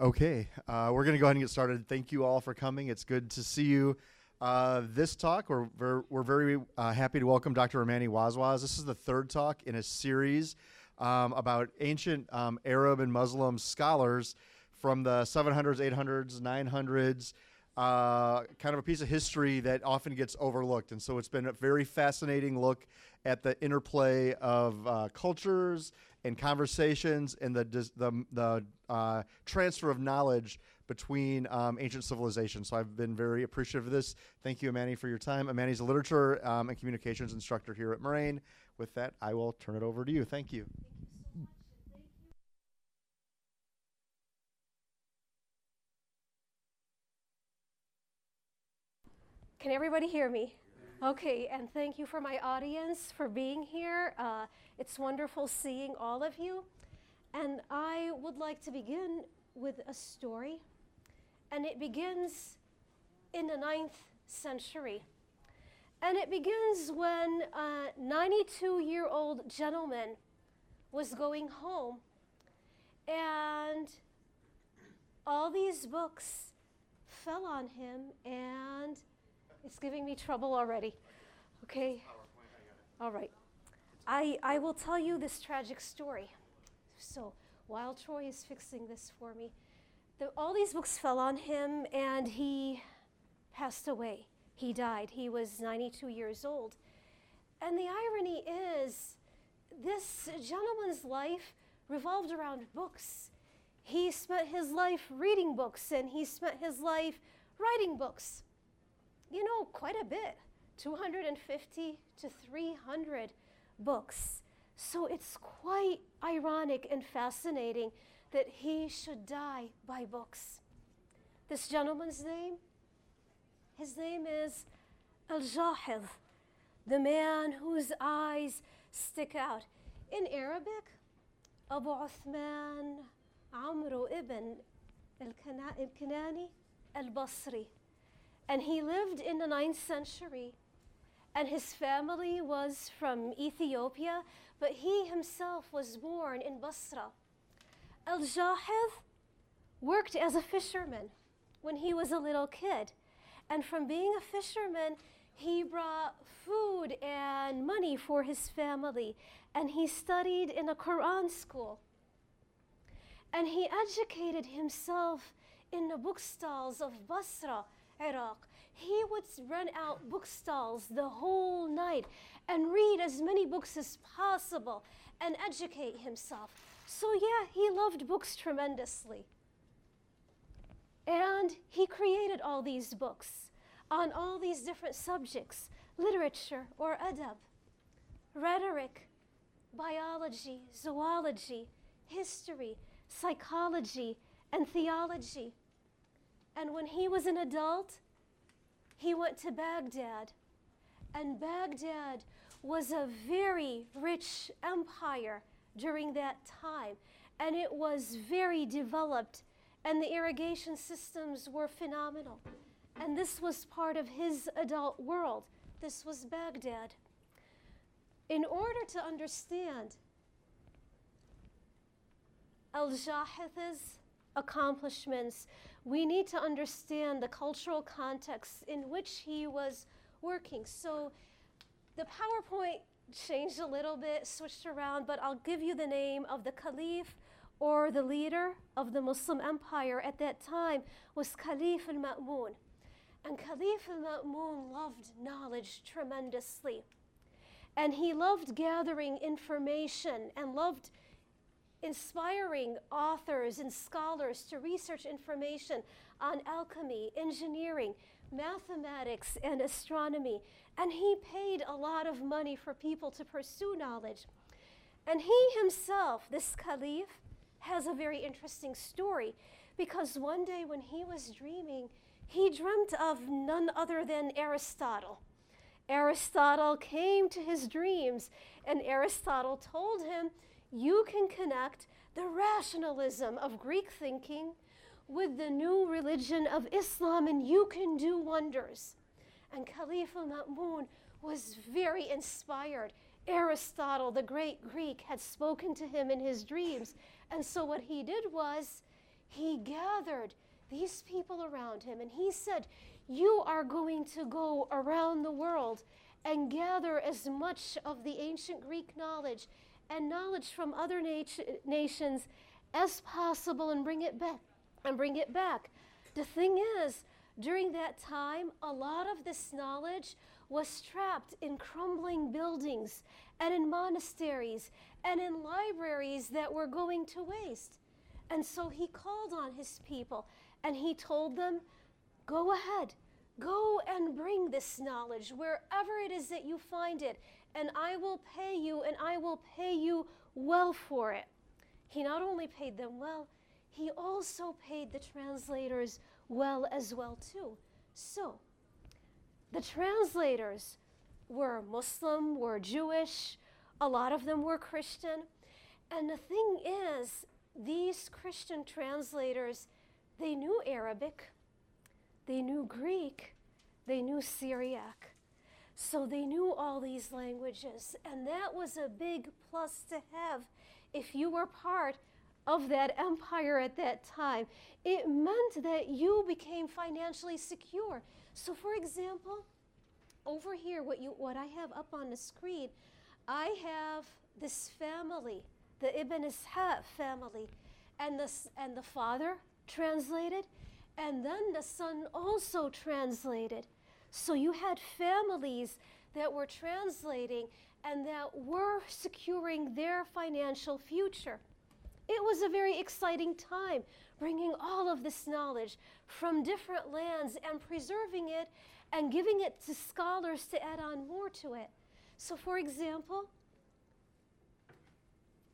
Okay, uh, we're going to go ahead and get started. Thank you all for coming. It's good to see you. Uh, this talk, we're, ver- we're very uh, happy to welcome Dr. Amani Wazwaz. This is the third talk in a series um, about ancient um, Arab and Muslim scholars from the 700s, 800s, 900s, uh, kind of a piece of history that often gets overlooked. And so it's been a very fascinating look at the interplay of uh, cultures and conversations and the the, the uh, transfer of knowledge between um, ancient civilizations. So I've been very appreciative of this. Thank you, Amani, for your time. Amani's a literature um, and communications instructor here at Moraine. With that, I will turn it over to you. Thank you. Can everybody hear me? Okay, and thank you for my audience for being here. Uh, it's wonderful seeing all of you. And I would like to begin with a story. And it begins in the ninth century. And it begins when a 92 year old gentleman was going home. And all these books fell on him and it's giving me trouble already. Okay? All right. I, I will tell you this tragic story. So, while Troy is fixing this for me, the, all these books fell on him and he passed away. He died. He was 92 years old. And the irony is, this gentleman's life revolved around books. He spent his life reading books and he spent his life writing books you know, quite a bit 250 to 300 books. So it's quite ironic and fascinating that he should die by books. This gentleman's name, his name is Al Jahiz, the man whose eyes stick out. In Arabic, Abu Uthman Amr ibn al-Kinani al-Basri. And he lived in the ninth century. And his family was from Ethiopia, but he himself was born in Basra. Al Jahiz worked as a fisherman when he was a little kid. And from being a fisherman, he brought food and money for his family. And he studied in a Quran school. And he educated himself in the bookstalls of Basra Iraq, he would run out bookstalls the whole night and read as many books as possible and educate himself. So, yeah, he loved books tremendously. And he created all these books on all these different subjects literature or adab, rhetoric, biology, zoology, history, psychology, and theology. And when he was an adult, he went to Baghdad. And Baghdad was a very rich empire during that time. And it was very developed, and the irrigation systems were phenomenal. And this was part of his adult world. This was Baghdad. In order to understand Al Jahiz's accomplishments, we need to understand the cultural context in which he was working. So the PowerPoint changed a little bit, switched around, but I'll give you the name of the caliph or the leader of the Muslim empire at that time was Caliph al-Ma'mun. And Caliph al-Ma'mun loved knowledge tremendously. And he loved gathering information and loved inspiring authors and scholars to research information on alchemy, engineering, mathematics, and astronomy. And he paid a lot of money for people to pursue knowledge. And he himself, this caliph, has a very interesting story because one day when he was dreaming, he dreamt of none other than Aristotle. Aristotle came to his dreams, and Aristotle told him you can connect the rationalism of Greek thinking with the new religion of Islam and you can do wonders. And Caliph al-Ma'mun was very inspired. Aristotle, the great Greek, had spoken to him in his dreams. And so what he did was he gathered these people around him and he said, You are going to go around the world and gather as much of the ancient Greek knowledge and knowledge from other nat- nations as possible and bring it back and bring it back. The thing is, during that time, a lot of this knowledge was trapped in crumbling buildings and in monasteries and in libraries that were going to waste. And so he called on his people and he told them, Go ahead, go and bring this knowledge wherever it is that you find it, and I will pay you, and I will pay you well for it. He not only paid them well, he also paid the translators well as well too. So, the translators were Muslim, were Jewish, a lot of them were Christian. And the thing is, these Christian translators, they knew Arabic, they knew Greek, they knew Syriac. So they knew all these languages, and that was a big plus to have if you were part of that empire at that time. It meant that you became financially secure. So, for example, over here, what, you, what I have up on the screen, I have this family, the Ibn Ishaq family, and the, and the father translated, and then the son also translated. So you had families that were translating and that were securing their financial future. It was a very exciting time bringing all of this knowledge from different lands and preserving it and giving it to scholars to add on more to it. So, for example,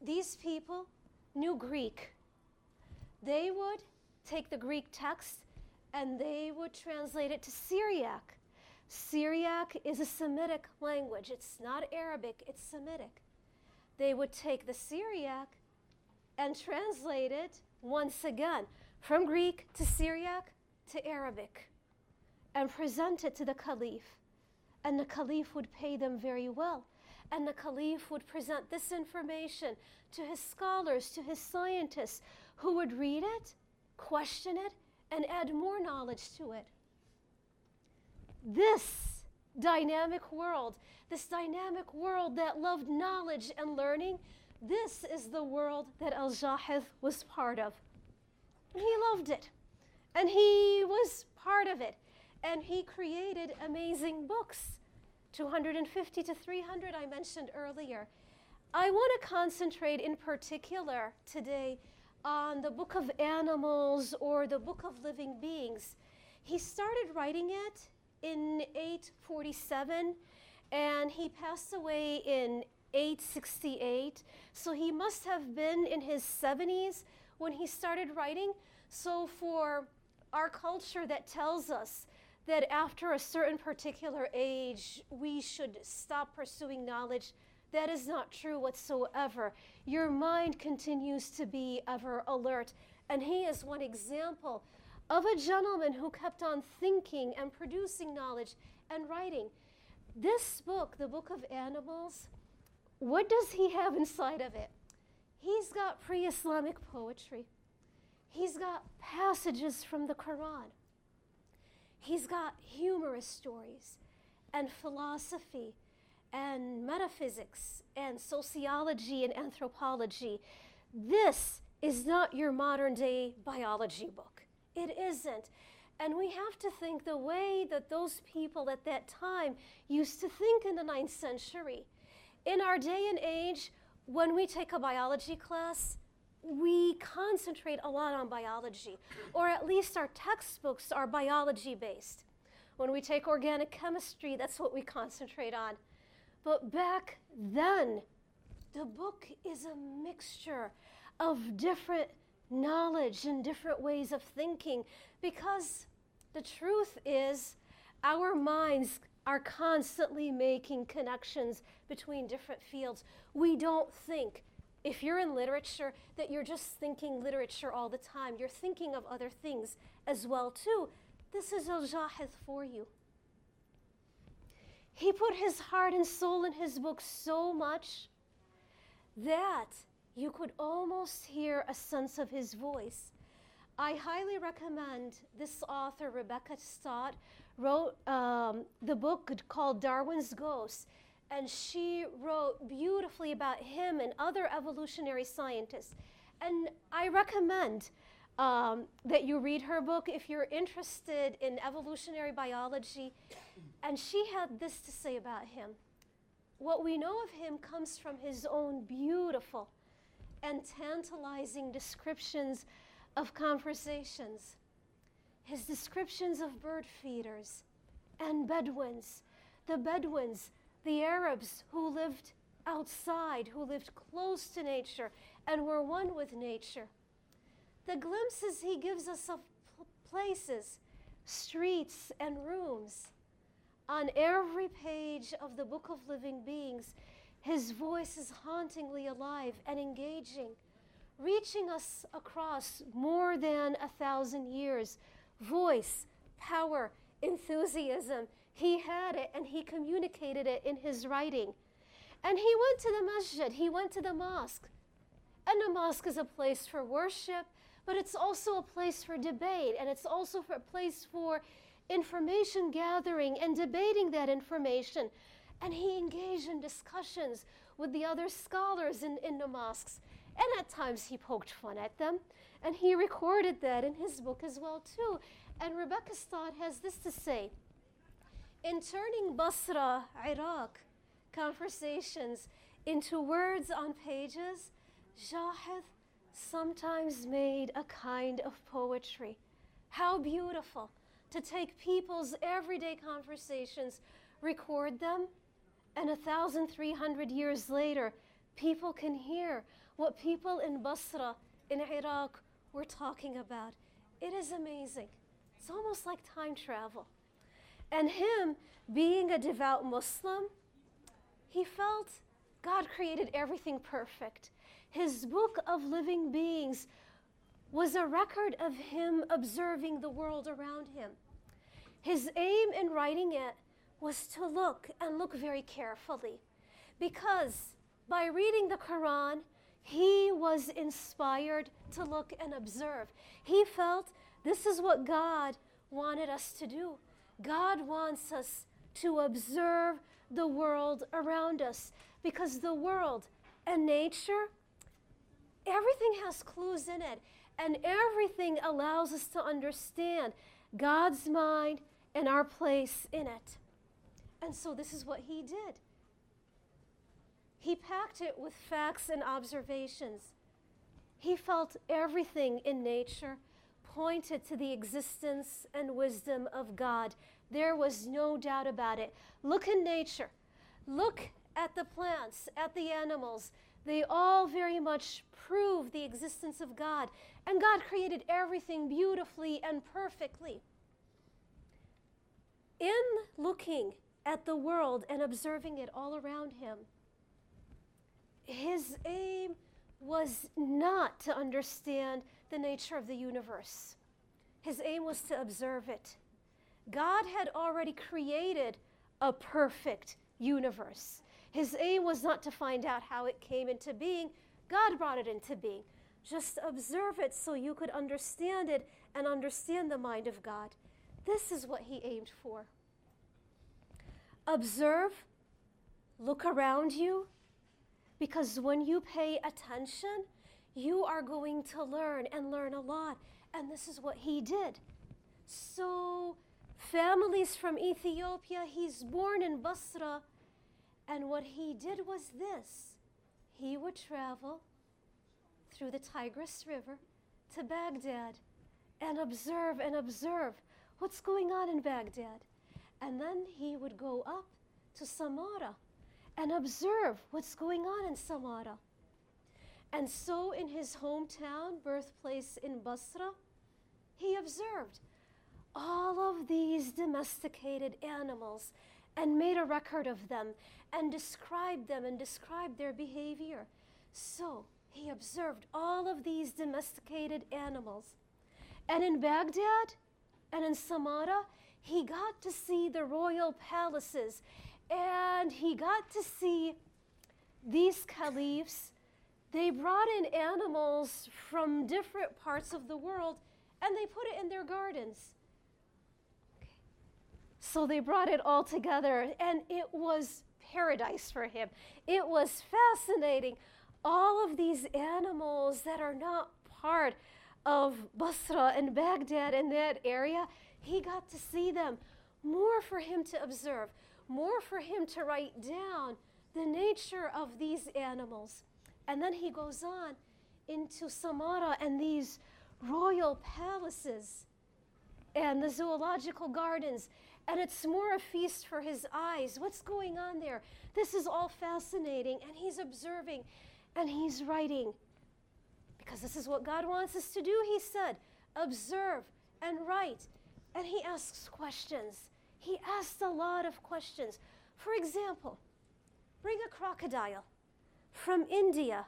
these people knew Greek. They would take the Greek text and they would translate it to Syriac. Syriac is a Semitic language. It's not Arabic, it's Semitic. They would take the Syriac and translate it once again from Greek to Syriac to Arabic and present it to the Caliph. And the Caliph would pay them very well. And the Caliph would present this information to his scholars, to his scientists, who would read it, question it, and add more knowledge to it. This dynamic world, this dynamic world that loved knowledge and learning, this is the world that Al Jahiz was part of. And he loved it. And he was part of it. And he created amazing books 250 to 300, I mentioned earlier. I want to concentrate in particular today on the Book of Animals or the Book of Living Beings. He started writing it in 847 and he passed away in 868. So he must have been in his 70s when he started writing. So for our culture that tells us that after a certain particular age we should stop pursuing knowledge, that is not true whatsoever. Your mind continues to be ever alert. And he is one example of a gentleman who kept on thinking and producing knowledge and writing. This book, the Book of Animals, what does he have inside of it? He's got pre Islamic poetry, he's got passages from the Quran, he's got humorous stories and philosophy and metaphysics and sociology and anthropology. This is not your modern day biology book. It isn't. And we have to think the way that those people at that time used to think in the ninth century. In our day and age, when we take a biology class, we concentrate a lot on biology, or at least our textbooks are biology based. When we take organic chemistry, that's what we concentrate on. But back then, the book is a mixture of different knowledge and different ways of thinking because the truth is our minds are constantly making connections between different fields. We don't think, if you're in literature, that you're just thinking literature all the time. You're thinking of other things as well too. This is Al Jahiz for you. He put his heart and soul in his book so much that you could almost hear a sense of his voice. I highly recommend this author, Rebecca Stott, wrote um, the book called Darwin's Ghost, and she wrote beautifully about him and other evolutionary scientists. And I recommend um, that you read her book if you're interested in evolutionary biology. And she had this to say about him. What we know of him comes from his own beautiful and tantalizing descriptions of conversations, his descriptions of bird feeders and Bedouins, the Bedouins, the Arabs who lived outside, who lived close to nature and were one with nature. The glimpses he gives us of places, streets, and rooms. On every page of the Book of Living Beings, his voice is hauntingly alive and engaging reaching us across more than a thousand years. Voice, power, enthusiasm. He had it and he communicated it in his writing. And he went to the masjid, he went to the mosque. And the mosque is a place for worship, but it's also a place for debate, and it's also a place for information gathering and debating that information. And he engaged in discussions with the other scholars in, in the mosques. And at times he poked fun at them. And he recorded that in his book as well, too. And Rebecca Stott has this to say In turning Basra, Iraq, conversations into words on pages, Jahiz sometimes made a kind of poetry. How beautiful to take people's everyday conversations, record them, and a thousand three hundred years later, people can hear what people in Basra, in Iraq, were talking about. It is amazing. It's almost like time travel. And him, being a devout Muslim, he felt God created everything perfect. His book of living beings was a record of him observing the world around him. His aim in writing it was to look and look very carefully because by reading the Quran, he was inspired to look and observe. He felt this is what God wanted us to do. God wants us to observe the world around us because the world and nature, everything has clues in it, and everything allows us to understand God's mind and our place in it. And so, this is what he did. He packed it with facts and observations. He felt everything in nature pointed to the existence and wisdom of God. There was no doubt about it. Look in nature. Look at the plants, at the animals. They all very much prove the existence of God. And God created everything beautifully and perfectly. In looking at the world and observing it all around him, his aim was not to understand the nature of the universe. His aim was to observe it. God had already created a perfect universe. His aim was not to find out how it came into being, God brought it into being. Just observe it so you could understand it and understand the mind of God. This is what he aimed for. Observe, look around you, because when you pay attention, you are going to learn and learn a lot. And this is what he did. So, families from Ethiopia, he's born in Basra. And what he did was this he would travel through the Tigris River to Baghdad and observe and observe what's going on in Baghdad. And then he would go up to Samarra and observe what's going on in Samarra. And so, in his hometown, birthplace in Basra, he observed all of these domesticated animals and made a record of them and described them and described their behavior. So, he observed all of these domesticated animals. And in Baghdad and in Samarra, he got to see the royal palaces and he got to see these caliphs. They brought in animals from different parts of the world and they put it in their gardens. So they brought it all together, and it was paradise for him. It was fascinating. All of these animals that are not part of Basra and Baghdad and that area, he got to see them. More for him to observe, more for him to write down the nature of these animals. And then he goes on into Samarra and these royal palaces and the zoological gardens. And it's more a feast for his eyes. What's going on there? This is all fascinating. And he's observing and he's writing. Because this is what God wants us to do, he said observe and write. And he asks questions. He asks a lot of questions. For example, bring a crocodile from India,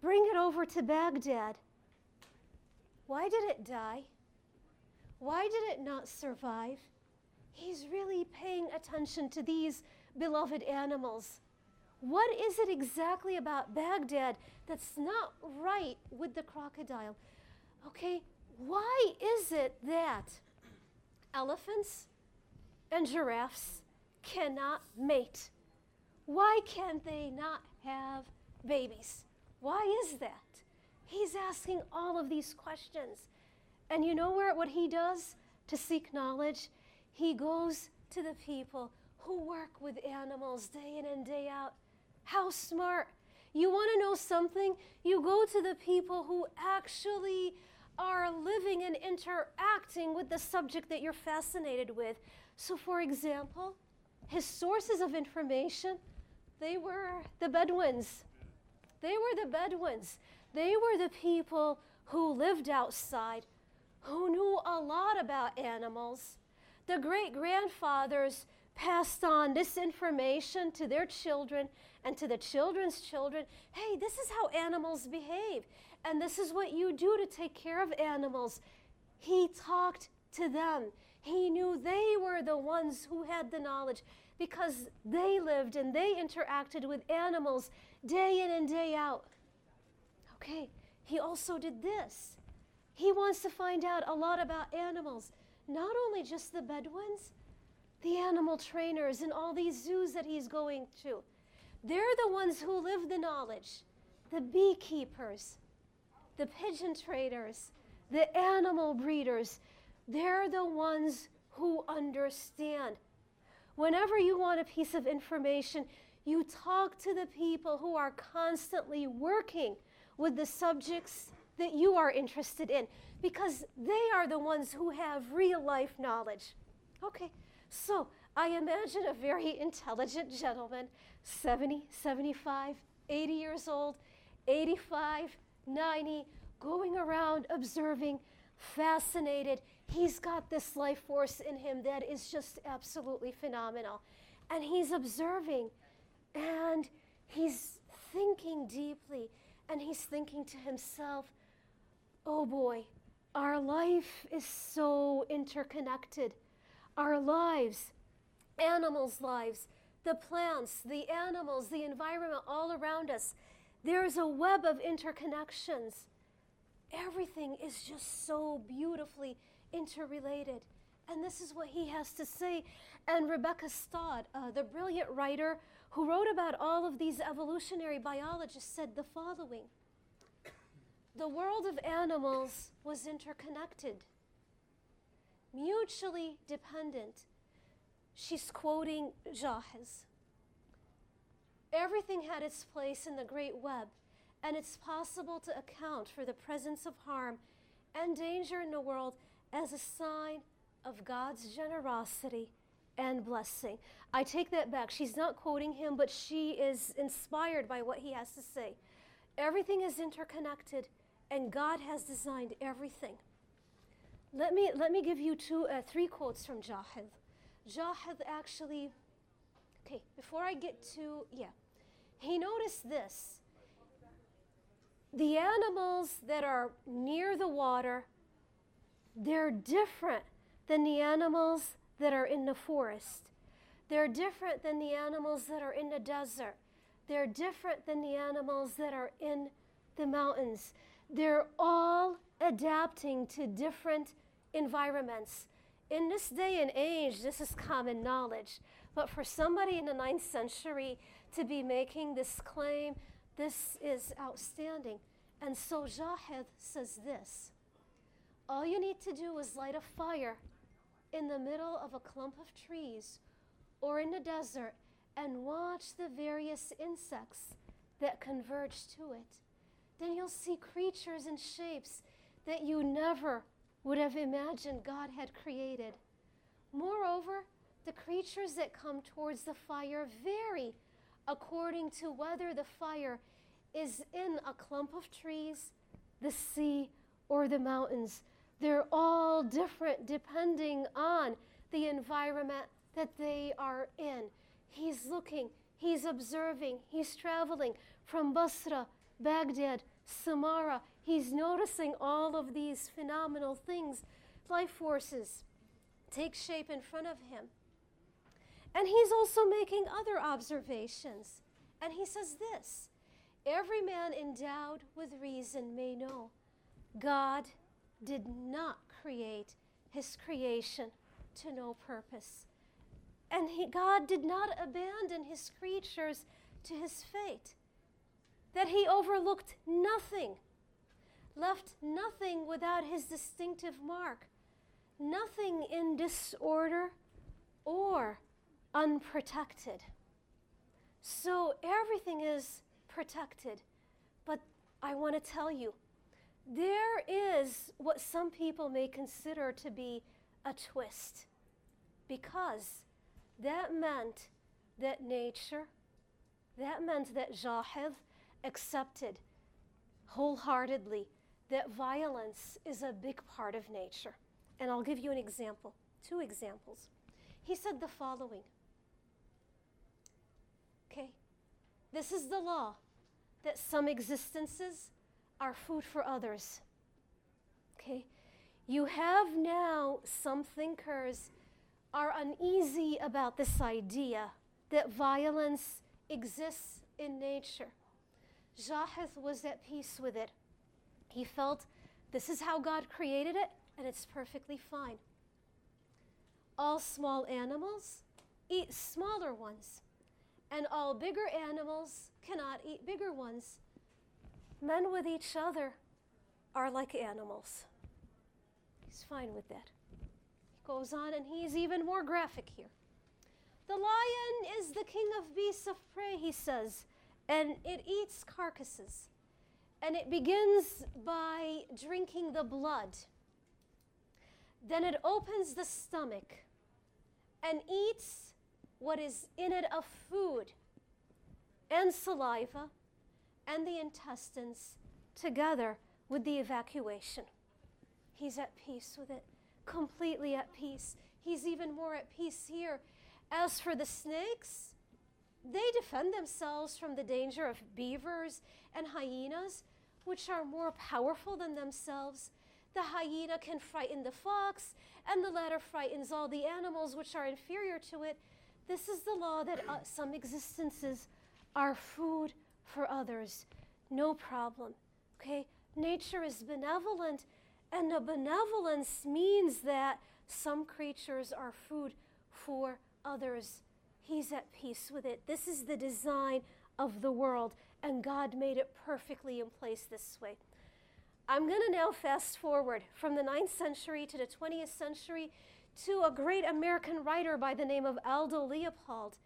bring it over to Baghdad. Why did it die? Why did it not survive? He's really paying attention to these beloved animals. What is it exactly about Baghdad that's not right with the crocodile? Okay, why is it that elephants and giraffes cannot mate? Why can they not have babies? Why is that? He's asking all of these questions. And you know where what he does to seek knowledge? He goes to the people who work with animals day in and day out. How smart. You want to know something? You go to the people who actually are living and interacting with the subject that you're fascinated with. So, for example, his sources of information, they were the Bedouins. They were the Bedouins. They were the people who lived outside, who knew a lot about animals. The great grandfathers passed on this information to their children and to the children's children. Hey, this is how animals behave, and this is what you do to take care of animals. He talked to them. He knew they were the ones who had the knowledge because they lived and they interacted with animals day in and day out. Okay, he also did this. He wants to find out a lot about animals, not only just the Bedouins, the animal trainers and all these zoos that he's going to. They're the ones who live the knowledge the beekeepers, the pigeon traders, the animal breeders. They're the ones who understand. Whenever you want a piece of information, you talk to the people who are constantly working with the subjects that you are interested in because they are the ones who have real life knowledge. Okay, so I imagine a very intelligent gentleman, 70, 75, 80 years old, 85, 90, going around observing, fascinated. He's got this life force in him that is just absolutely phenomenal. And he's observing and he's thinking deeply and he's thinking to himself, oh boy, our life is so interconnected. Our lives, animals' lives, the plants, the animals, the environment all around us, there's a web of interconnections. Everything is just so beautifully interrelated. And this is what he has to say. And Rebecca Stott, uh, the brilliant writer who wrote about all of these evolutionary biologists, said the following The world of animals was interconnected, mutually dependent. She's quoting Jahiz. Everything had its place in the great web, and it's possible to account for the presence of harm and danger in the world as a sign of God's generosity and blessing. I take that back. She's not quoting him, but she is inspired by what he has to say. Everything is interconnected, and God has designed everything. Let me, let me give you two, uh, three quotes from Jahiz. Jahiz actually, okay, before I get to, yeah, he noticed this. The animals that are near the water, they're different than the animals that are in the forest. They're different than the animals that are in the desert. They're different than the animals that are in the mountains. They're all adapting to different environments. In this day and age, this is common knowledge. But for somebody in the ninth century to be making this claim, this is outstanding. And so Jahiz says this All you need to do is light a fire in the middle of a clump of trees or in the desert and watch the various insects that converge to it. Then you'll see creatures and shapes that you never would have imagined God had created. Moreover, the creatures that come towards the fire vary according to whether the fire is in a clump of trees, the sea, or the mountains. They're all different depending on the environment that they are in. He's looking, he's observing, he's traveling from Basra, Baghdad, Samarra. He's noticing all of these phenomenal things, life forces take shape in front of him. And he's also making other observations. And he says this Every man endowed with reason may know God did not create his creation to no purpose. And he, God did not abandon his creatures to his fate, that he overlooked nothing, left nothing without his distinctive mark, nothing in disorder or unprotected. So everything is protected. But I want to tell you, there is what some people may consider to be a twist. Because that meant that nature, that meant that Jahiz accepted wholeheartedly that violence is a big part of nature. And I'll give you an example, two examples. He said the following Okay, this is the law that some existences are food for others. Okay, you have now some thinkers are uneasy about this idea that violence exists in nature. Jahiz was at peace with it. He felt this is how God created it, and it's perfectly fine. All small animals eat smaller ones, and all bigger animals cannot eat bigger ones. Men with each other are like animals. He's fine with that He goes on, and he's even more graphic here. The lion is the king of beasts of prey, he says, and it eats carcasses. And it begins by drinking the blood. Then it opens the stomach and eats what is in it of food and saliva and the intestines together with the evacuation. He's at peace with it completely at peace. He's even more at peace here. As for the snakes, they defend themselves from the danger of beavers and hyenas, which are more powerful than themselves. The hyena can frighten the fox, and the latter frightens all the animals which are inferior to it. This is the law that uh, some existences are food for others. No problem. Okay? Nature is benevolent and the benevolence means that some creatures are food for others. He's at peace with it. This is the design of the world, and God made it perfectly in place this way. I'm going to now fast forward from the 9th century to the 20th century to a great American writer by the name of Aldo Leopold.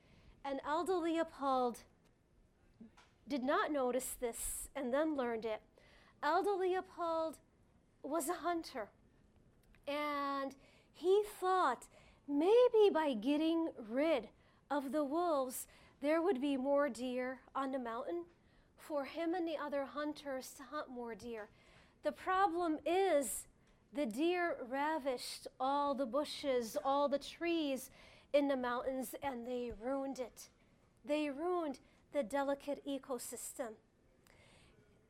And Aldo Leopold did not notice this and then learned it. Aldo Leopold was a hunter. And he thought maybe by getting rid of the wolves, there would be more deer on the mountain for him and the other hunters to hunt more deer. The problem is the deer ravished all the bushes, all the trees in the mountains, and they ruined it. They ruined the delicate ecosystem.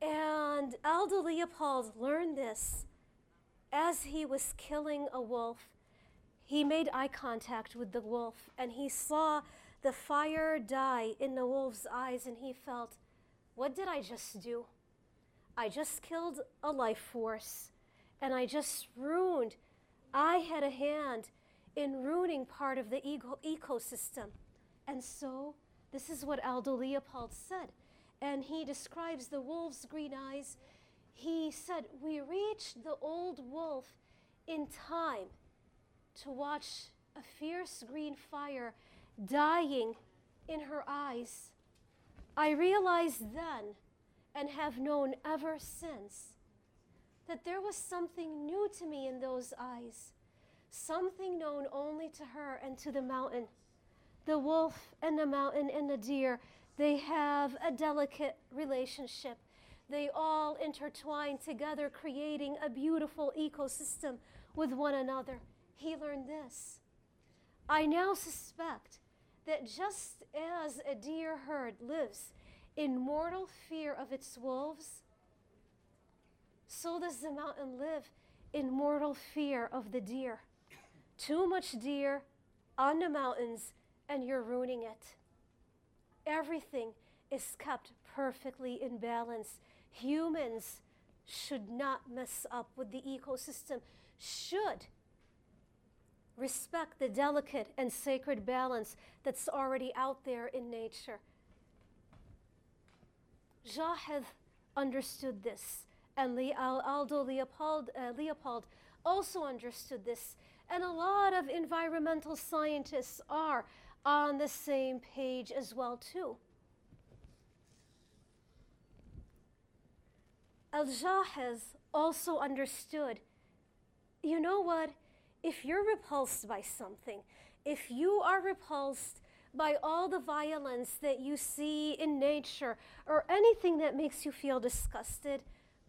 And Aldo Leopold learned this as he was killing a wolf. He made eye contact with the wolf and he saw the fire die in the wolf's eyes and he felt, What did I just do? I just killed a life force and I just ruined. I had a hand in ruining part of the eco- ecosystem. And so, this is what Aldo Leopold said. And he describes the wolf's green eyes. He said, We reached the old wolf in time to watch a fierce green fire dying in her eyes. I realized then, and have known ever since, that there was something new to me in those eyes, something known only to her and to the mountain. The wolf and the mountain and the deer, they have a delicate relationship. They all intertwine together, creating a beautiful ecosystem with one another. He learned this. I now suspect that just as a deer herd lives in mortal fear of its wolves, so does the mountain live in mortal fear of the deer. Too much deer on the mountains, and you're ruining it. Everything is kept perfectly in balance. Humans should not mess up with the ecosystem, should respect the delicate and sacred balance that's already out there in nature. Jahiz understood this, and Aldo Leopold, uh, Leopold also understood this, and a lot of environmental scientists are on the same page as well too. Al-Jahiz also understood, you know what? If you're repulsed by something, if you are repulsed by all the violence that you see in nature or anything that makes you feel disgusted,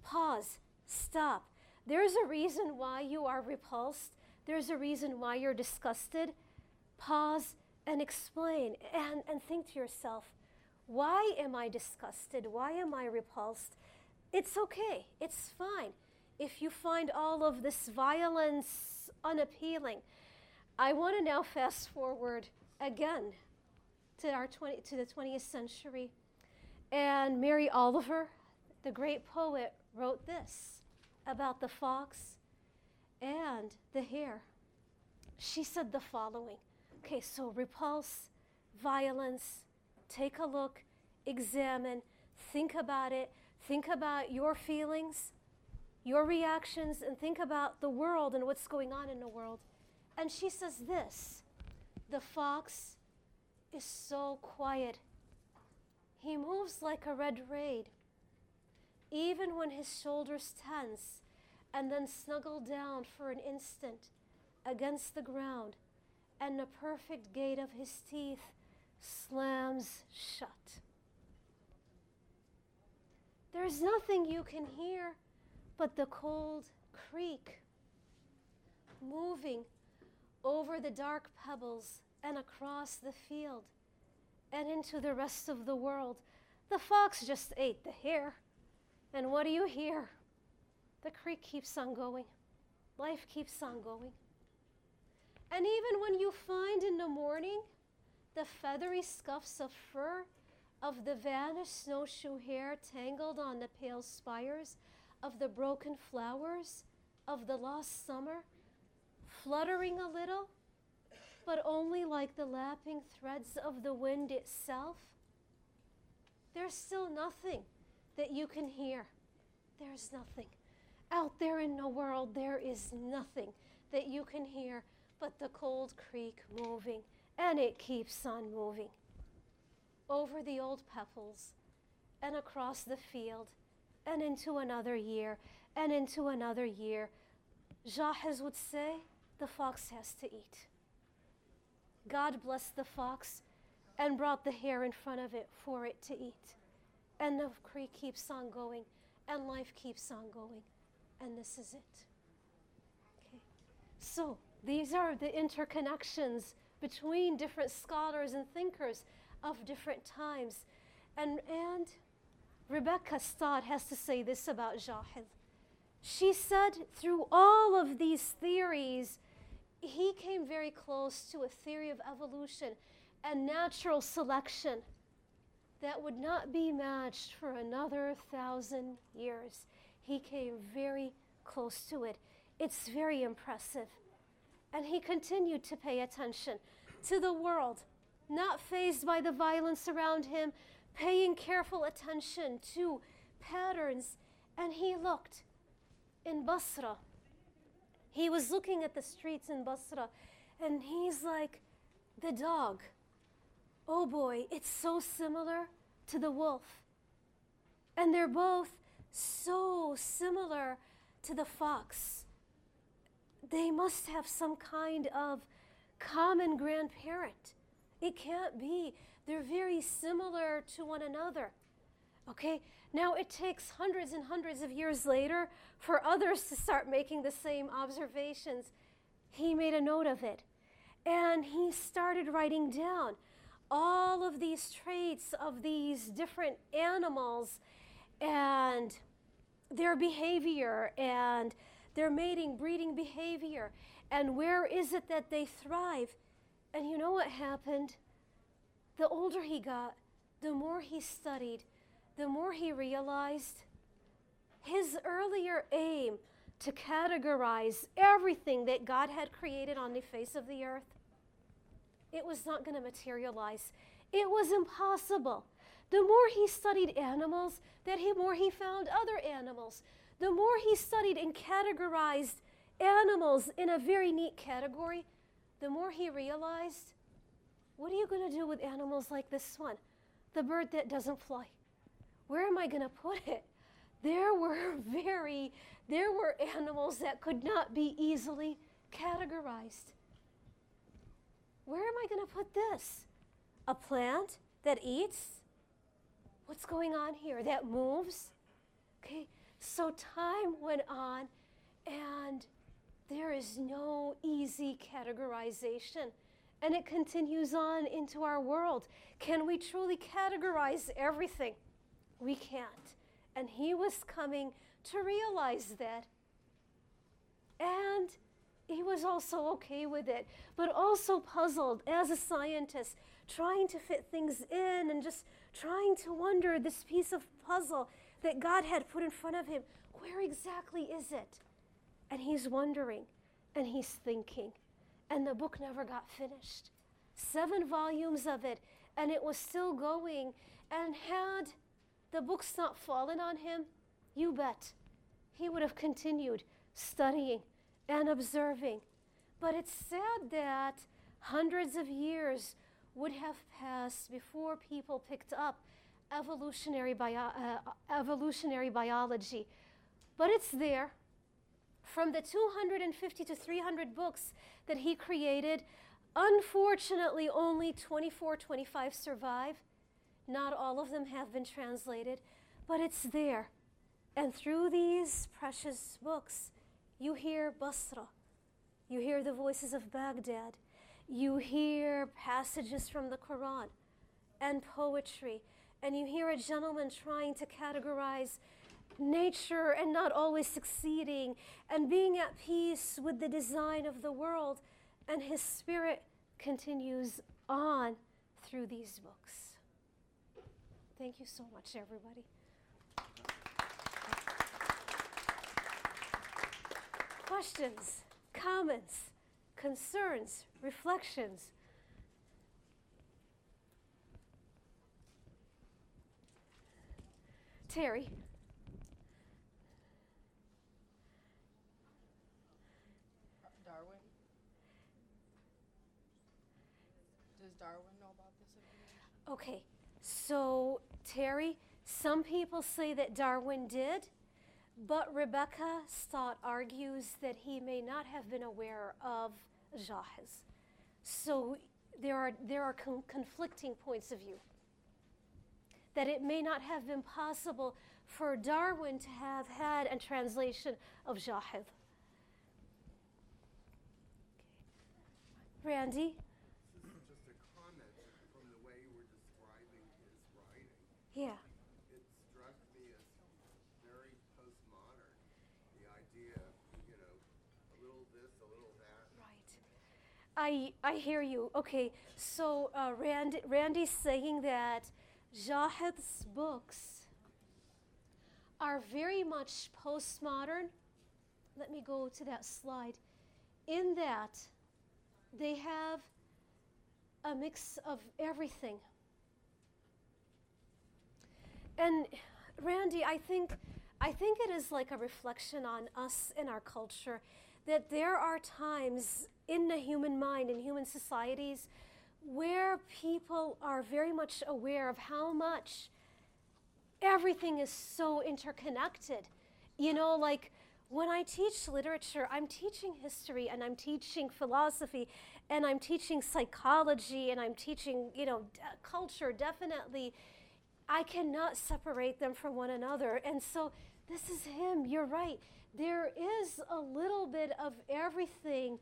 pause, stop. There's a reason why you are repulsed. There's a reason why you're disgusted. Pause and explain and, and think to yourself, why am I disgusted? Why am I repulsed? It's okay, it's fine. If you find all of this violence unappealing, I want to now fast forward again to, our 20, to the 20th century. And Mary Oliver, the great poet, wrote this about the fox and the hare. She said the following Okay, so repulse, violence, take a look, examine, think about it, think about your feelings, your reactions, and think about the world and what's going on in the world. And she says this the fox is so quiet. He moves like a red raid, even when his shoulders tense and then snuggle down for an instant against the ground, and the perfect gate of his teeth slams shut. There's nothing you can hear but the cold creek moving over the dark pebbles and across the field and into the rest of the world. The fox just ate the hare. And what do you hear? The creek keeps on going. Life keeps on going. And even when you find in the morning the feathery scuffs of fur of the vanished snowshoe hare tangled on the pale spires of the broken flowers of the lost summer, fluttering a little, but only like the lapping threads of the wind itself, there's still nothing that you can hear. There's nothing. Out there in the world, there is nothing that you can hear but the cold creek moving, and it keeps on moving over the old pebbles and across the field and into another year and into another year. Jahiz would say, the fox has to eat. God blessed the fox and brought the hare in front of it for it to eat. And the creek keeps on going, and life keeps on going. And this is it. Okay. So, these are the interconnections between different scholars and thinkers of different times. And, and Rebecca Stott has to say this about Jahiz. She said, through all of these theories, he came very close to a theory of evolution and natural selection that would not be matched for another thousand years. He came very close to it. It's very impressive. And he continued to pay attention to the world, not fazed by the violence around him, paying careful attention to patterns. And he looked in Basra. He was looking at the streets in Basra, and he's like, the dog. Oh boy, it's so similar to the wolf. And they're both so similar to the fox. They must have some kind of common grandparent. It can't be. They're very similar to one another. Okay? Now it takes hundreds and hundreds of years later for others to start making the same observations. He made a note of it. And he started writing down all of these traits of these different animals and their behavior and their mating, breeding behavior, and where is it that they thrive. And you know what happened? The older he got, the more he studied, the more he realized his earlier aim to categorize everything that God had created on the face of the earth, it was not going to materialize. It was impossible. The more he studied animals, that the more he found other animals. The more he studied and categorized animals in a very neat category, the more he realized what are you going to do with animals like this one? The bird that doesn't fly. Where am I going to put it? There were very, there were animals that could not be easily categorized. Where am I going to put this? A plant that eats? What's going on here? That moves? Okay, so time went on and there is no easy categorization. And it continues on into our world. Can we truly categorize everything? We can't. And he was coming to realize that. And he was also okay with it, but also puzzled as a scientist, trying to fit things in and just trying to wonder this piece of puzzle that God had put in front of him. Where exactly is it? And he's wondering and he's thinking. And the book never got finished. Seven volumes of it, and it was still going. And had the books not fallen on him, you bet he would have continued studying and observing. But it's sad that hundreds of years would have passed before people picked up evolutionary, bio- uh, evolutionary biology. But it's there. From the 250 to 300 books that he created, unfortunately, only 24, 25 survive. Not all of them have been translated, but it's there. And through these precious books, you hear Basra, you hear the voices of Baghdad, you hear passages from the Quran and poetry, and you hear a gentleman trying to categorize nature and not always succeeding and being at peace with the design of the world. And his spirit continues on through these books. Thank you so much, everybody. Questions, comments, concerns, reflections? Terry. Darwin? Does Darwin know about this information? Okay, so Terry, some people say that Darwin did, but Rebecca Stott argues that he may not have been aware of Jahiz. So there are, there are con- conflicting points of view. That it may not have been possible for Darwin to have had a translation of Jahiz. Randy? This is just a comment from the way you were describing his writing. Yeah. It struck me as very postmodern. The idea, you know, a little this, a little that. Right. I, I hear you. Okay, so uh, Rand, Randy's saying that Jahiz's books are very much postmodern let me go to that slide. In that, they have a mix of everything. And Randy, I think I think it is like a reflection on us in our culture that there are times in the human mind in human societies where people are very much aware of how much everything is so interconnected. You know, like when I teach literature, I'm teaching history and I'm teaching philosophy and I'm teaching psychology and I'm teaching, you know, d- culture definitely. I cannot separate them from one another. And so this is him. You're right. There is a little bit of everything.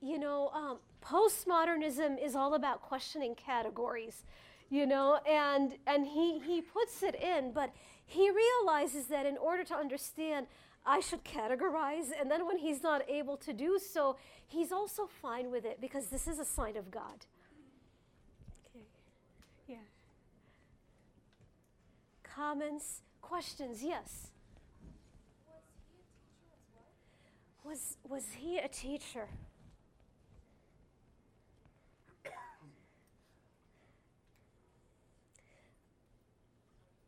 You know, um, postmodernism is all about questioning categories, you know, and, and he, he puts it in, but he realizes that in order to understand, I should categorize. And then when he's not able to do so, he's also fine with it because this is a sign of God. Okay. Yeah. Comments, questions? Yes. Was was he a teacher?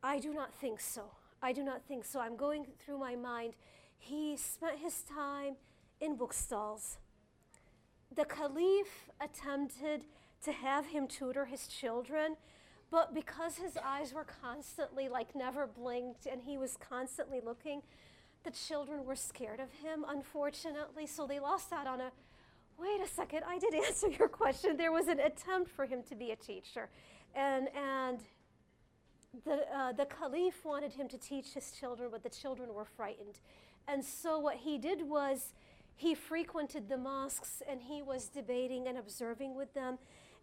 I do not think so. I do not think so. I'm going through my mind. He spent his time in bookstalls. The caliph attempted to have him tutor his children, but because his eyes were constantly like never blinked and he was constantly looking, the children were scared of him, unfortunately, so they lost out on a. Wait a second, I did answer your question. There was an attempt for him to be a teacher, and and the uh, the caliph wanted him to teach his children, but the children were frightened, and so what he did was he frequented the mosques and he was debating and observing with them.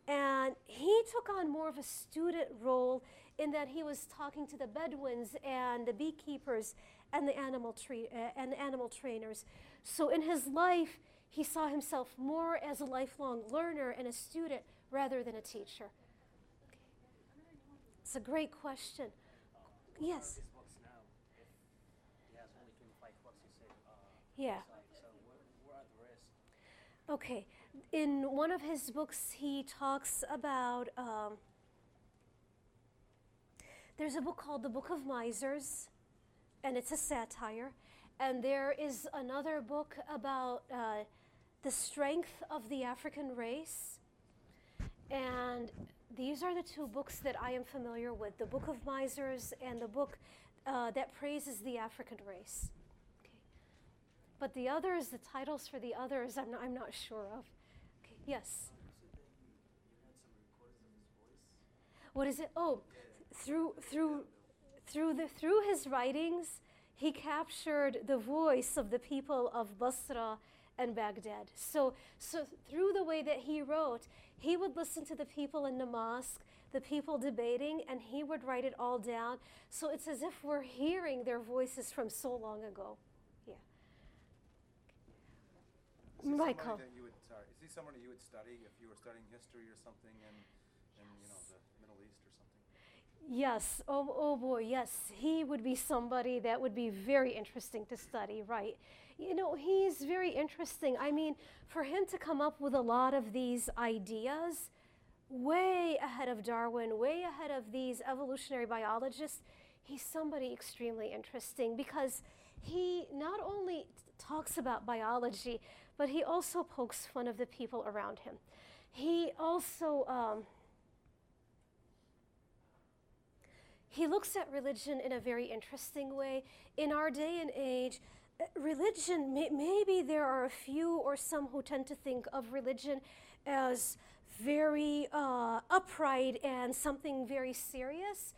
And he took on more of a student role in that he was talking to the Bedouins and the beekeepers and the animal, uh, and animal trainers. So in his life, he saw himself more as a lifelong learner and a student rather than a teacher. It's a great question. Yes. His books now, if he has only 25 books, you said. Uh, Yeah. side, so where, where are the rest? Okay. In one of his books, he talks about. Um, there's a book called The Book of Misers, and it's a satire. And there is another book about uh, the strength of the African race. And these are the two books that I am familiar with the Book of Misers and the book uh, that praises the African race. But the others, the titles for the others, I'm not, I'm not sure of. Yes. What is it? Oh, through through through the through his writings, he captured the voice of the people of Basra and Baghdad. So so through the way that he wrote, he would listen to the people in the mosque, the people debating, and he would write it all down. So it's as if we're hearing their voices from so long ago. Yeah. Michael. Someone you would study if you were studying history or something in, in you know, the Middle East or something? Yes. Oh, oh boy. Yes. He would be somebody that would be very interesting to study, right? You know, he's very interesting. I mean, for him to come up with a lot of these ideas, way ahead of Darwin, way ahead of these evolutionary biologists, he's somebody extremely interesting because he not only talks about biology, but he also pokes fun of the people around him. He also. Um, he looks at religion in a very interesting way. In our day and age, uh, religion, may, maybe there are a few or some who tend to think of religion as very uh, upright and something very serious.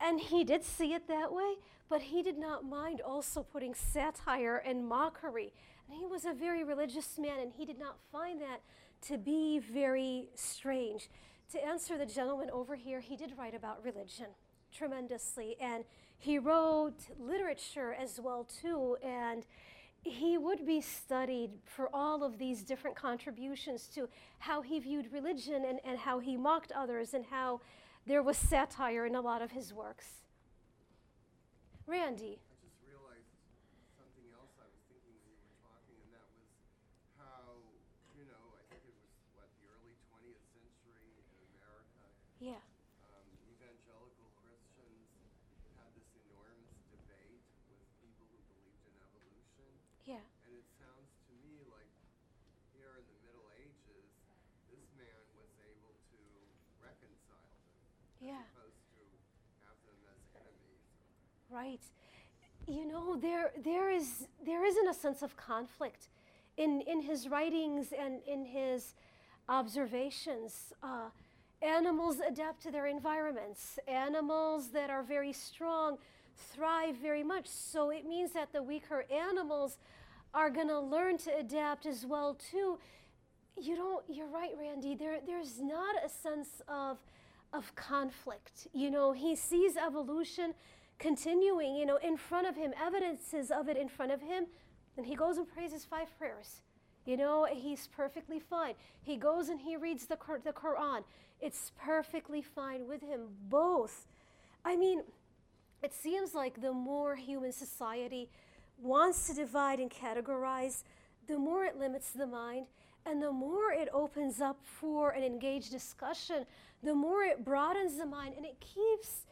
And he did see it that way, but he did not mind also putting satire and mockery. He was a very religious man, and he did not find that to be very strange. To answer the gentleman over here, he did write about religion tremendously, and he wrote literature as well too, and he would be studied for all of these different contributions to how he viewed religion and, and how he mocked others and how there was satire in a lot of his works. Randy. I just realized something else I was thinking when you were Yeah. um, evangelical Christians had this enormous debate with people who believed in evolution. Yeah. And it sounds to me like here in the Middle Ages, this man was able to reconcile them Yeah. as opposed to have them as enemies. Right. You know, there there is there isn't a sense of conflict in in his writings and in his observations. Uh, animals adapt to their environments. Animals that are very strong thrive very much. So it means that the weaker animals are going to learn to adapt as well too. You don't. You're right, Randy. There there's not a sense of of conflict. You know, he sees evolution continuing, you know, in front of him, evidences of it in front of him, and he goes and prays his five prayers. You know, he's perfectly fine. He goes and he reads the, the Quran. It's perfectly fine with him, both. I mean, it seems like the more human society wants to divide and categorize, the more it limits the mind, and the more it opens up for an engaged discussion, the more it broadens the mind, and it keeps,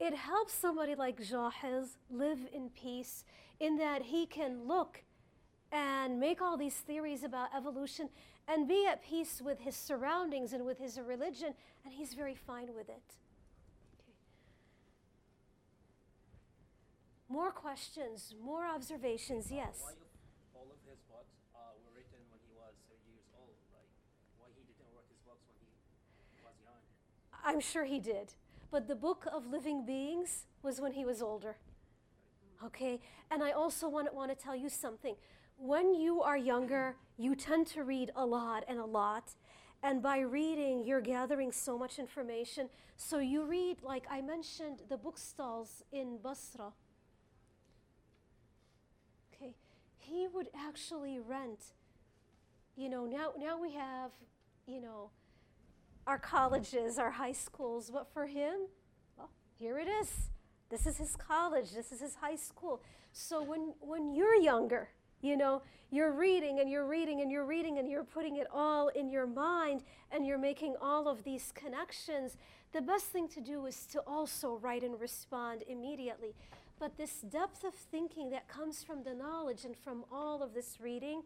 it helps somebody like Jahiz live in peace in that he can look and make all these theories about evolution and be at peace with his surroundings and with his religion, and he's very fine with it. Okay. More questions, more observations, yes. Why all of his books uh, were written when he was 30 years old, right? Why he didn't write his books when he was young? I'm sure he did. But the book of living beings was when he was older. Okay? And I also want, want to tell you something. When you are younger, you tend to read a lot and a lot. And by reading, you're gathering so much information. So you read, like I mentioned, the bookstalls in Basra. Okay? He would actually rent, you know, now, now we have, you know, our colleges, our high schools, but for him, well, here it is. This is his college, this is his high school. So when, when you're younger, you know, you're reading and you're reading and you're reading and you're putting it all in your mind and you're making all of these connections. The best thing to do is to also write and respond immediately. But this depth of thinking that comes from the knowledge and from all of this reading,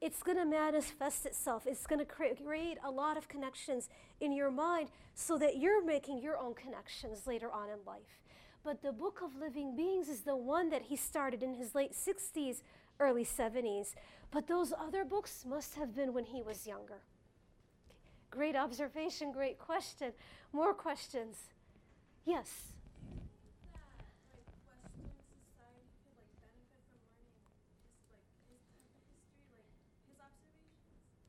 it's going to manifest itself. It's going to create a lot of connections in your mind so that you're making your own connections later on in life. But the Book of Living Beings is the one that he started in his late 60s, early 70s. But those other books must have been when he was younger. Great observation, great question. More questions? Yes.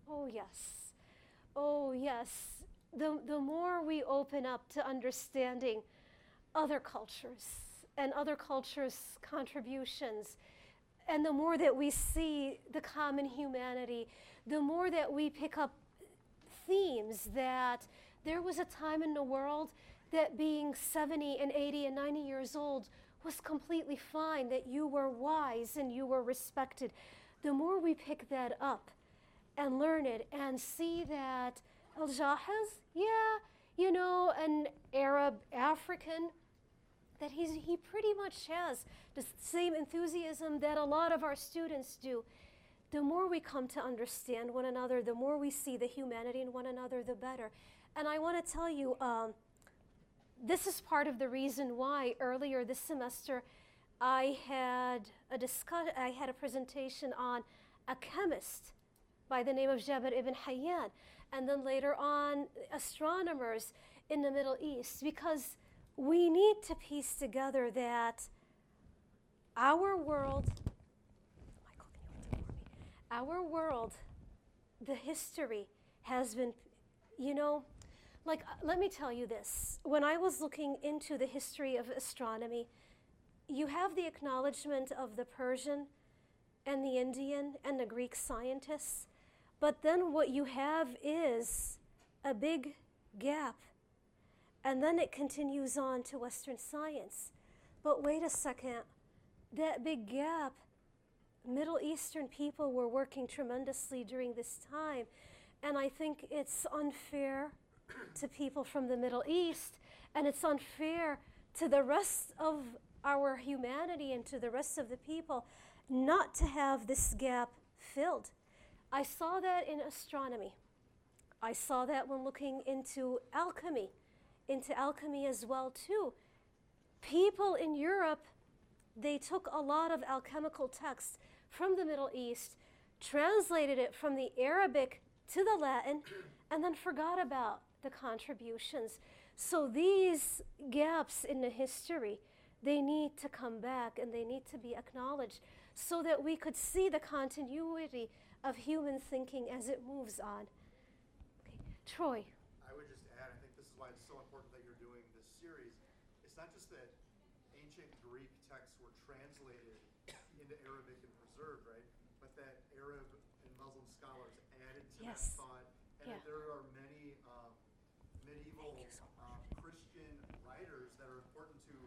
Oh, yes. Oh, yes. The, the more we open up to understanding other cultures and other cultures' contributions, and the more that we see the common humanity, the more that we pick up themes that there was a time in the world that being 70 and 80 and 90 years old was completely fine, that you were wise and you were respected. The more we pick that up and learn it and see that Al Jahiz, yeah, you know, an Arab African, that he's, he pretty much has the same enthusiasm that a lot of our students do. The more we come to understand one another, the more we see the humanity in one another, the better. And I want to tell you, um, this is part of the reason why earlier this semester I had a discuss- I had a presentation on a chemist by the name of Jabir ibn Hayyan, and then later on astronomers in the Middle East, because we need to piece together that our world, Michael, can you for me? Our world, the history has been, you know, like uh, let me tell you this. When I was looking into the history of astronomy, you have the acknowledgement of the Persian and the Indian and the Greek scientists, but then what you have is a big gap. And then it continues on to Western science. But wait a second, that big gap, Middle Eastern people were working tremendously during this time. And I think it's unfair to people from the Middle East, and it's unfair to the rest of our humanity and to the rest of the people not to have this gap filled. I saw that in astronomy. I saw that when looking into alchemy, into alchemy as well too. People in Europe, they took a lot of alchemical texts from the Middle East, translated it from the Arabic to the Latin, and then forgot about the contributions. So these gaps in the history, they need to come back and they need to be acknowledged so that we could see the continuity of human thinking as it moves on. Okay. Troy. I would just add, I think this is why it's so important that you're doing this series. It's not just that ancient Greek texts were translated into Arabic and preserved, right? But that Arab and Muslim scholars added to Yes. that thought, and Yeah. that there are many um, medieval so um, Christian writers that are important to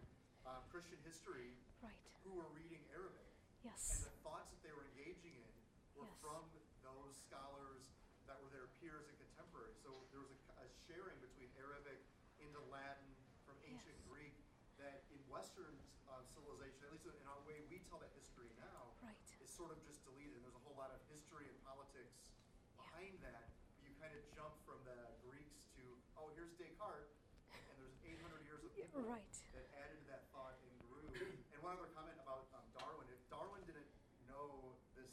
um, Christian history Right. who were reading Arabic. Yes. And the thoughts that they were engaging in were Yes. from those scholars that were their peers and contemporaries. So there was a, a sharing between Arabic into Latin from ancient Yes. Greek that in Western uh, civilization, at least in our way we tell that history now, Right. is sort of just deleted. And there's a whole lot of history and politics behind that. But you kind of jump from the Greeks to, oh, here's Descartes, and there's 800 years of people Right. that added to that thought and grew. and one other comment about um, Darwin: if Darwin didn't know this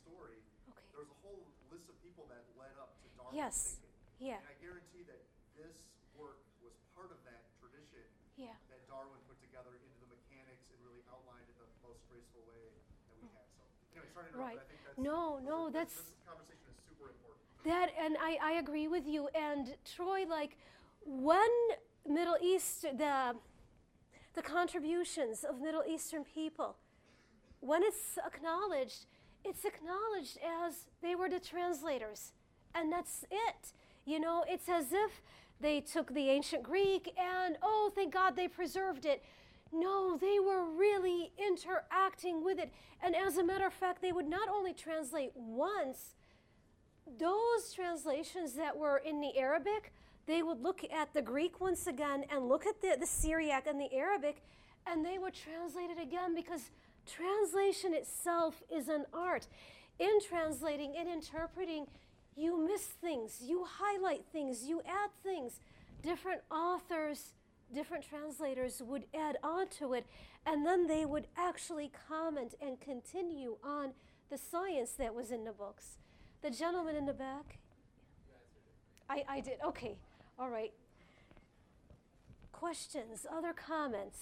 story, Okay. there's a whole list of people that led up to Darwin's Yes. thinking. Yeah. And I guarantee that this work was part of that tradition Yeah. that Darwin put together into the mechanics and really outlined in the most graceful way that we mm. had. So, anyway, sorry to interrupt, Right. I think that's No, no, that's- this conversation is super important. That, and I, I agree with you. And Troy, like, when Middle East, the, the contributions of Middle Eastern people, when it's acknowledged, it's acknowledged as they were the translators. And that's it. You know, it's as if they took the ancient Greek and, oh, thank God they preserved it. No, they were really interacting with it. And as a matter of fact, they would not only translate once, those translations that were in the Arabic, they would look at the Greek once again and look at the, the Syriac and the Arabic, and they would translate it again because translation itself is an art. In translating, in interpreting, you miss things, you highlight things, you add things. Different authors, different translators would add on to it, and then they would actually comment and continue on the science that was in the books. The gentleman in the back? I, I did. Okay. All right. Questions, other comments?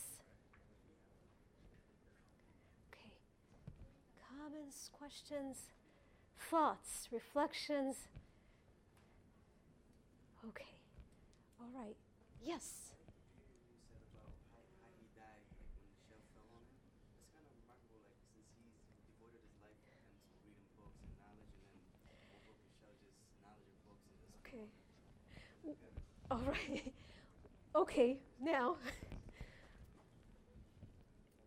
Okay. Comments, questions, thoughts, reflections? Okay. All right. Yes. Okay. All right. Okay, now,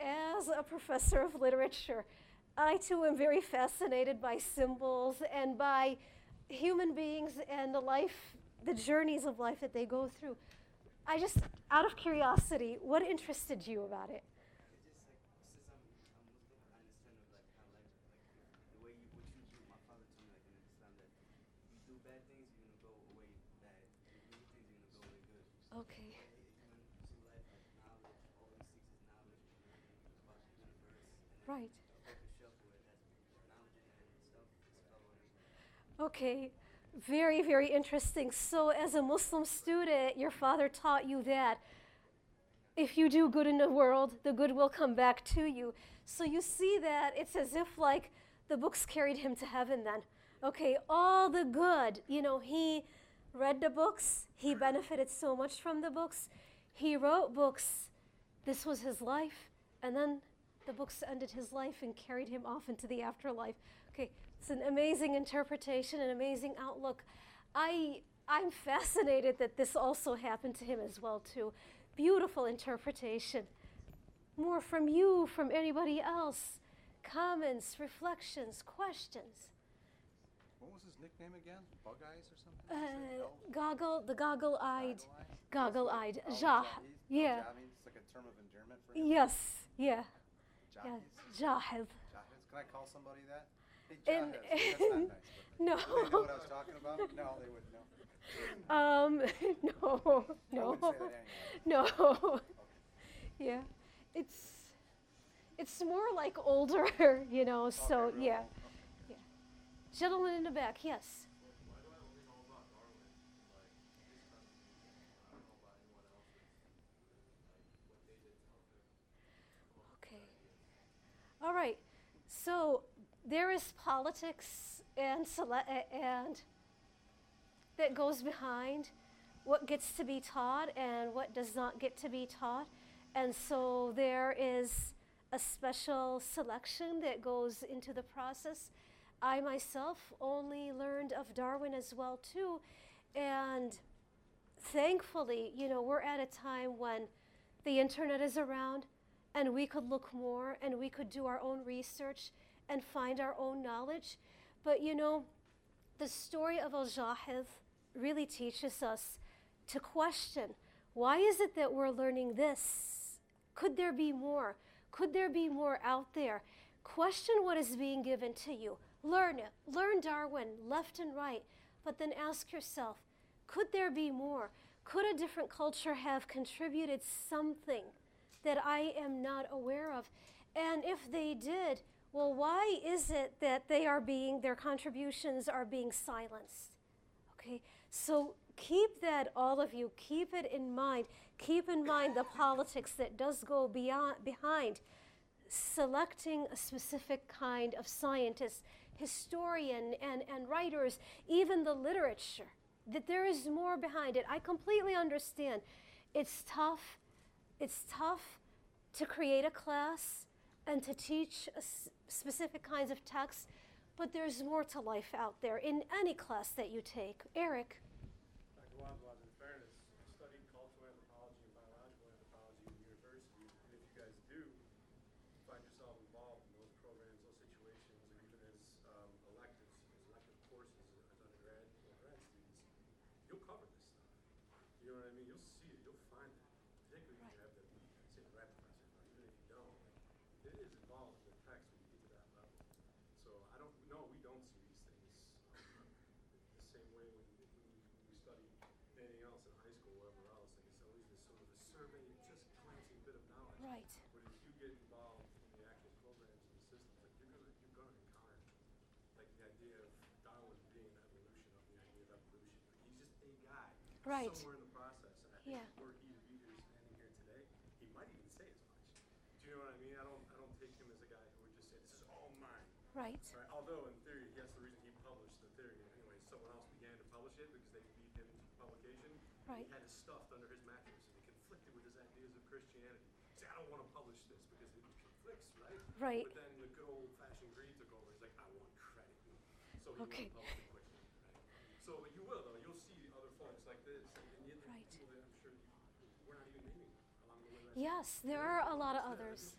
as a professor of literature, I too am very fascinated by symbols and by human beings and the life, the journeys of life that they go through. I just, out of curiosity, what interested you about it? Okay. Like, Okay, very, very interesting. So, as a Muslim student, your father taught you that if you do good in the world, the good will come back to you. So, you see that it's as if like the books carried him to heaven then. Okay, all the good, you know, he read the books, he benefited so much from the books, he wrote books. This was his life, and then the books ended his life and carried him off into the afterlife. Okay, it's an amazing interpretation, an amazing outlook. I I'm fascinated that this also happened to him as well too. Beautiful interpretation. More from you, from anybody else. Comments, reflections, questions. What was his nickname again? Bug eyes or something? Uh, You said elf? goggle, the goggle-eyed, goggle-eyed, Oh, jah, yeah. jahis? It's like a term of endearment for him? Yes, yeah, yeah, Jahis? jahid. Can I call somebody that? And-. That's not nice. No. Would they know what I was talking about? No, they wouldn't know. Um, no, no, wouldn't say that anyway. no. yeah, it's it's more like older, you know. So yeah, old. yeah. Gentleman in the back, yes. Okay. All right. So there is politics and and that goes behind what gets to be taught and what does not get to be taught. And so there is a special selection that goes into the process. I myself only learned of Darwin as well too and thankfully, you know, we're at a time when the internet is around and we could look more and we could do our own research and find our own knowledge. But you know, the story of Al Jahiz really teaches us to question why is it that we're learning this? Could there be more? Could there be more out there? Question what is being given to you. Learn it. Learn Darwin left and right. But then ask yourself could there be more? Could a different culture have contributed something that I am not aware of? And if they did, well, why is it that they are being, their contributions are being silenced? Okay, so keep that, all of you, keep it in mind. Keep in mind the politics that does go beyond, behind selecting a specific kind of scientist, historian, and, and writers, even the literature, that there is more behind it. I completely understand. It's tough. It's tough to create a class and to teach specific kinds of texts, but there's more to life out there in any class that you take. Eric. Dr. Wazwaz, in fairness, I studied cultural anthropology and biological anthropology at university, and if you guys do find yourself involved in those programs, those situations, or even as um, electives, as elective courses as undergrad or grad students, you'll cover this stuff. You know what I mean? You'll see it, you'll find it, particularly if you have the, say, the rap professor, or even if you don't, like, it is involved in the text when you get to that level. So I don't, no, we don't see these things um, the same way when, when, we, when we study anything else in high school or wherever else. Like it's always this sort of a survey, just glancing bit of knowledge. Right. But as you get involved in the actual programs and the systems, like you're gonna you're gonna encounter like the idea of Darwin being an evolution of the idea of evolution. Like he's just a guy Right. somewhere in the process. And I think Yeah. were he to be here standing here today, he might even say as much. Do you know what I mean? I don't I don't take him as a guy who would just say this is all mine. Right. Right. Although in theory, that's the reason he published the theory. Anyway, someone else began to publish it because they beat him to publication. Right. He had it stuffed under his mattress, and it conflicted with his ideas of Christianity. I don't want to publish this because it conflicts, right? Right. But then the good old-fashioned greed took over. He's like, I want credit, so he Okay. quickly. Right? So you will though. You'll see other folks like this, and yet the Right. people that I'm sure you, we're not even naming along the way. That's Yes, there are a lot of others.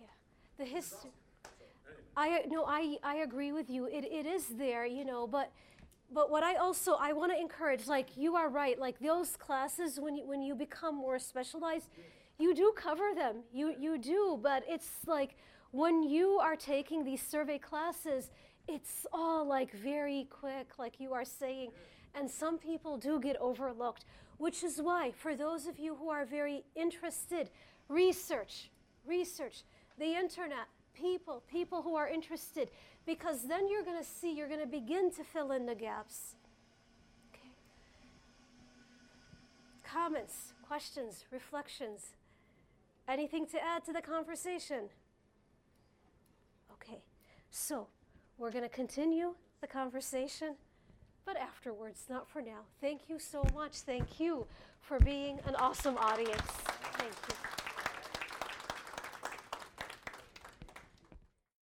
Yeah. The history. I no, I I agree with you. It it is there, you know, but but what I also I want to encourage, like you are right, like those classes when you when you become more specialized, you do cover them. You you do, but it's like when you are taking these survey classes, it's all like very quick, like you are saying, and some people do get overlooked, which is why for those of you who are very interested, research, research, the internet, people, people who are interested, because then you're going to see, you're going to begin to fill in the gaps. Comments, questions, reflections? Anything to add to the conversation? Okay, so we're going to continue the conversation, but afterwards, not for now. Thank you so much. Thank you for being an awesome audience. Thank you.